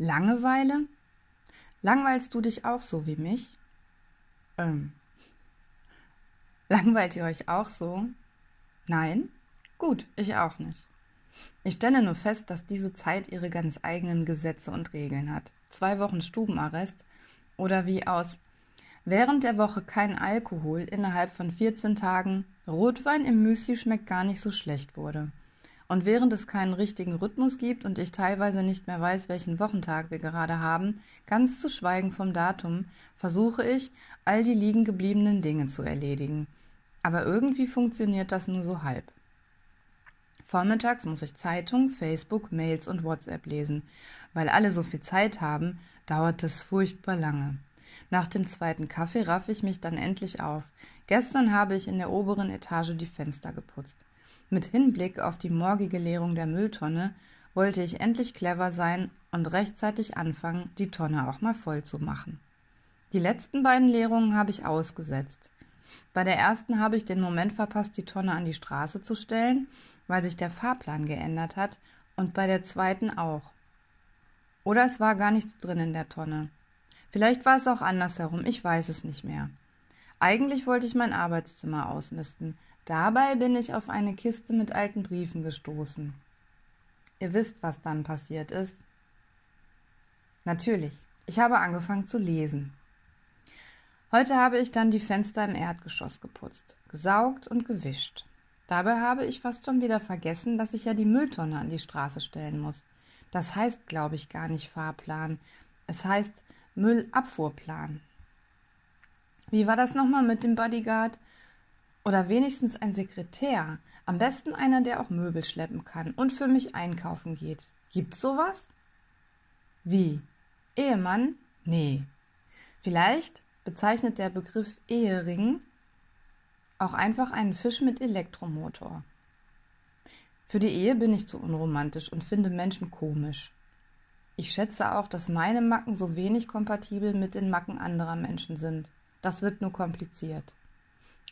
Langeweile? Langweilst du dich auch so wie mich? Ähm. Langweilt ihr euch auch so? Nein? Gut, ich auch nicht. Ich stelle nur fest, dass diese Zeit ihre ganz eigenen Gesetze und Regeln hat. Zwei Wochen Stubenarrest oder wie aus während der Woche kein Alkohol innerhalb von 14 Tagen Rotwein im Müsli schmeckt gar nicht so schlecht wurde. Und während es keinen richtigen Rhythmus gibt und ich teilweise nicht mehr weiß, welchen Wochentag wir gerade haben, ganz zu schweigen vom Datum, versuche ich, all die liegen gebliebenen Dinge zu erledigen. Aber irgendwie funktioniert das nur so halb. Vormittags muss ich Zeitung, Facebook, Mails und WhatsApp lesen. Weil alle so viel Zeit haben, dauert das furchtbar lange. Nach dem zweiten Kaffee raffe ich mich dann endlich auf. Gestern habe ich in der oberen Etage die Fenster geputzt. Mit Hinblick auf die morgige Leerung der Mülltonne wollte ich endlich clever sein und rechtzeitig anfangen, die Tonne auch mal voll zu machen. Die letzten beiden Leerungen habe ich ausgesetzt. Bei der ersten habe ich den Moment verpasst, die Tonne an die Straße zu stellen, weil sich der Fahrplan geändert hat, und bei der zweiten auch. Oder es war gar nichts drin in der Tonne. Vielleicht war es auch andersherum, ich weiß es nicht mehr. Eigentlich wollte ich mein Arbeitszimmer ausmisten, Dabei bin ich auf eine Kiste mit alten Briefen gestoßen. Ihr wisst, was dann passiert ist. Natürlich, ich habe angefangen zu lesen. Heute habe ich dann die Fenster im Erdgeschoss geputzt, gesaugt und gewischt. Dabei habe ich fast schon wieder vergessen, dass ich ja die Mülltonne an die Straße stellen muss. Das heißt, glaube ich, gar nicht Fahrplan. Es heißt Müllabfuhrplan. Wie war das nochmal mit dem Bodyguard? Oder wenigstens ein Sekretär. Am besten einer, der auch Möbel schleppen kann und für mich einkaufen geht. Gibt's sowas? Wie? Ehemann? Nee. Vielleicht bezeichnet der Begriff Ehering auch einfach einen Fisch mit Elektromotor. Für die Ehe bin ich zu unromantisch und finde Menschen komisch. Ich schätze auch, dass meine Macken so wenig kompatibel mit den Macken anderer Menschen sind. Das wird nur kompliziert.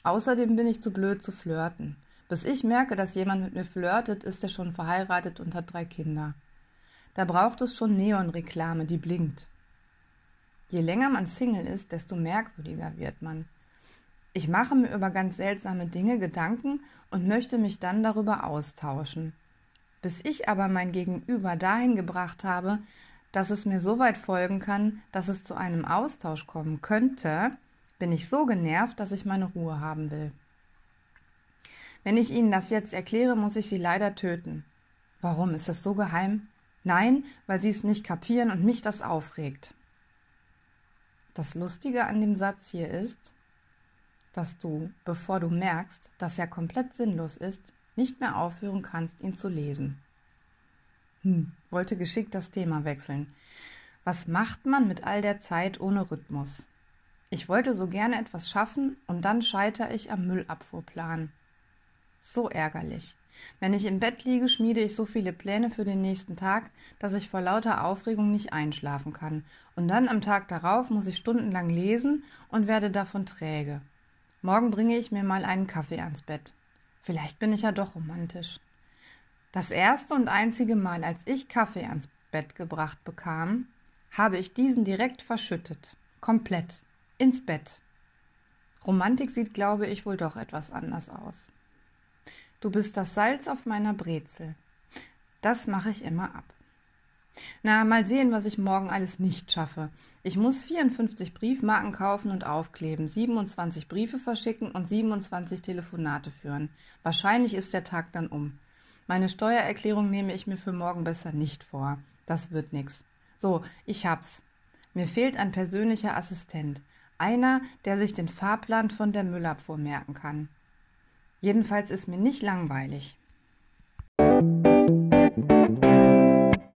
Außerdem bin ich zu blöd zu flirten. Bis ich merke, dass jemand mit mir flirtet, ist er schon verheiratet und hat drei Kinder. Da braucht es schon Neonreklame, die blinkt. Je länger man Single ist, desto merkwürdiger wird man. Ich mache mir über ganz seltsame Dinge Gedanken und möchte mich dann darüber austauschen. Bis ich aber mein Gegenüber dahin gebracht habe, dass es mir so weit folgen kann, dass es zu einem Austausch kommen könnte, bin ich so genervt, dass ich meine Ruhe haben will. Wenn ich Ihnen das jetzt erkläre, muss ich Sie leider töten. Warum? Ist das so geheim? Nein, weil Sie es nicht kapieren und mich das aufregt. Das Lustige an dem Satz hier ist, dass du, bevor du merkst, dass er komplett sinnlos ist, nicht mehr aufhören kannst, ihn zu lesen. Hm, wollte geschickt das Thema wechseln. Was macht man mit all der Zeit ohne Rhythmus? Ich wollte so gerne etwas schaffen und dann scheitere ich am Müllabfuhrplan. So ärgerlich. Wenn ich im Bett liege, schmiede ich so viele Pläne für den nächsten Tag, dass ich vor lauter Aufregung nicht einschlafen kann. Und dann am Tag darauf muss ich stundenlang lesen und werde davon träge. Morgen bringe ich mir mal einen Kaffee ans Bett. Vielleicht bin ich ja doch romantisch. Das erste und einzige Mal, als ich Kaffee ans Bett gebracht bekam, habe ich diesen direkt verschüttet. Komplett ins Bett. Romantik sieht, glaube ich, wohl doch etwas anders aus. Du bist das Salz auf meiner Brezel. Das mache ich immer ab. Na, mal sehen, was ich morgen alles nicht schaffe. Ich muss 54 Briefmarken kaufen und aufkleben, 27 Briefe verschicken und 27 Telefonate führen. Wahrscheinlich ist der Tag dann um. Meine Steuererklärung nehme ich mir für morgen besser nicht vor. Das wird nix. So, ich hab's. Mir fehlt ein persönlicher Assistent. Einer, der sich den Fahrplan von der Müllabfuhr merken kann. Jedenfalls ist mir nicht langweilig.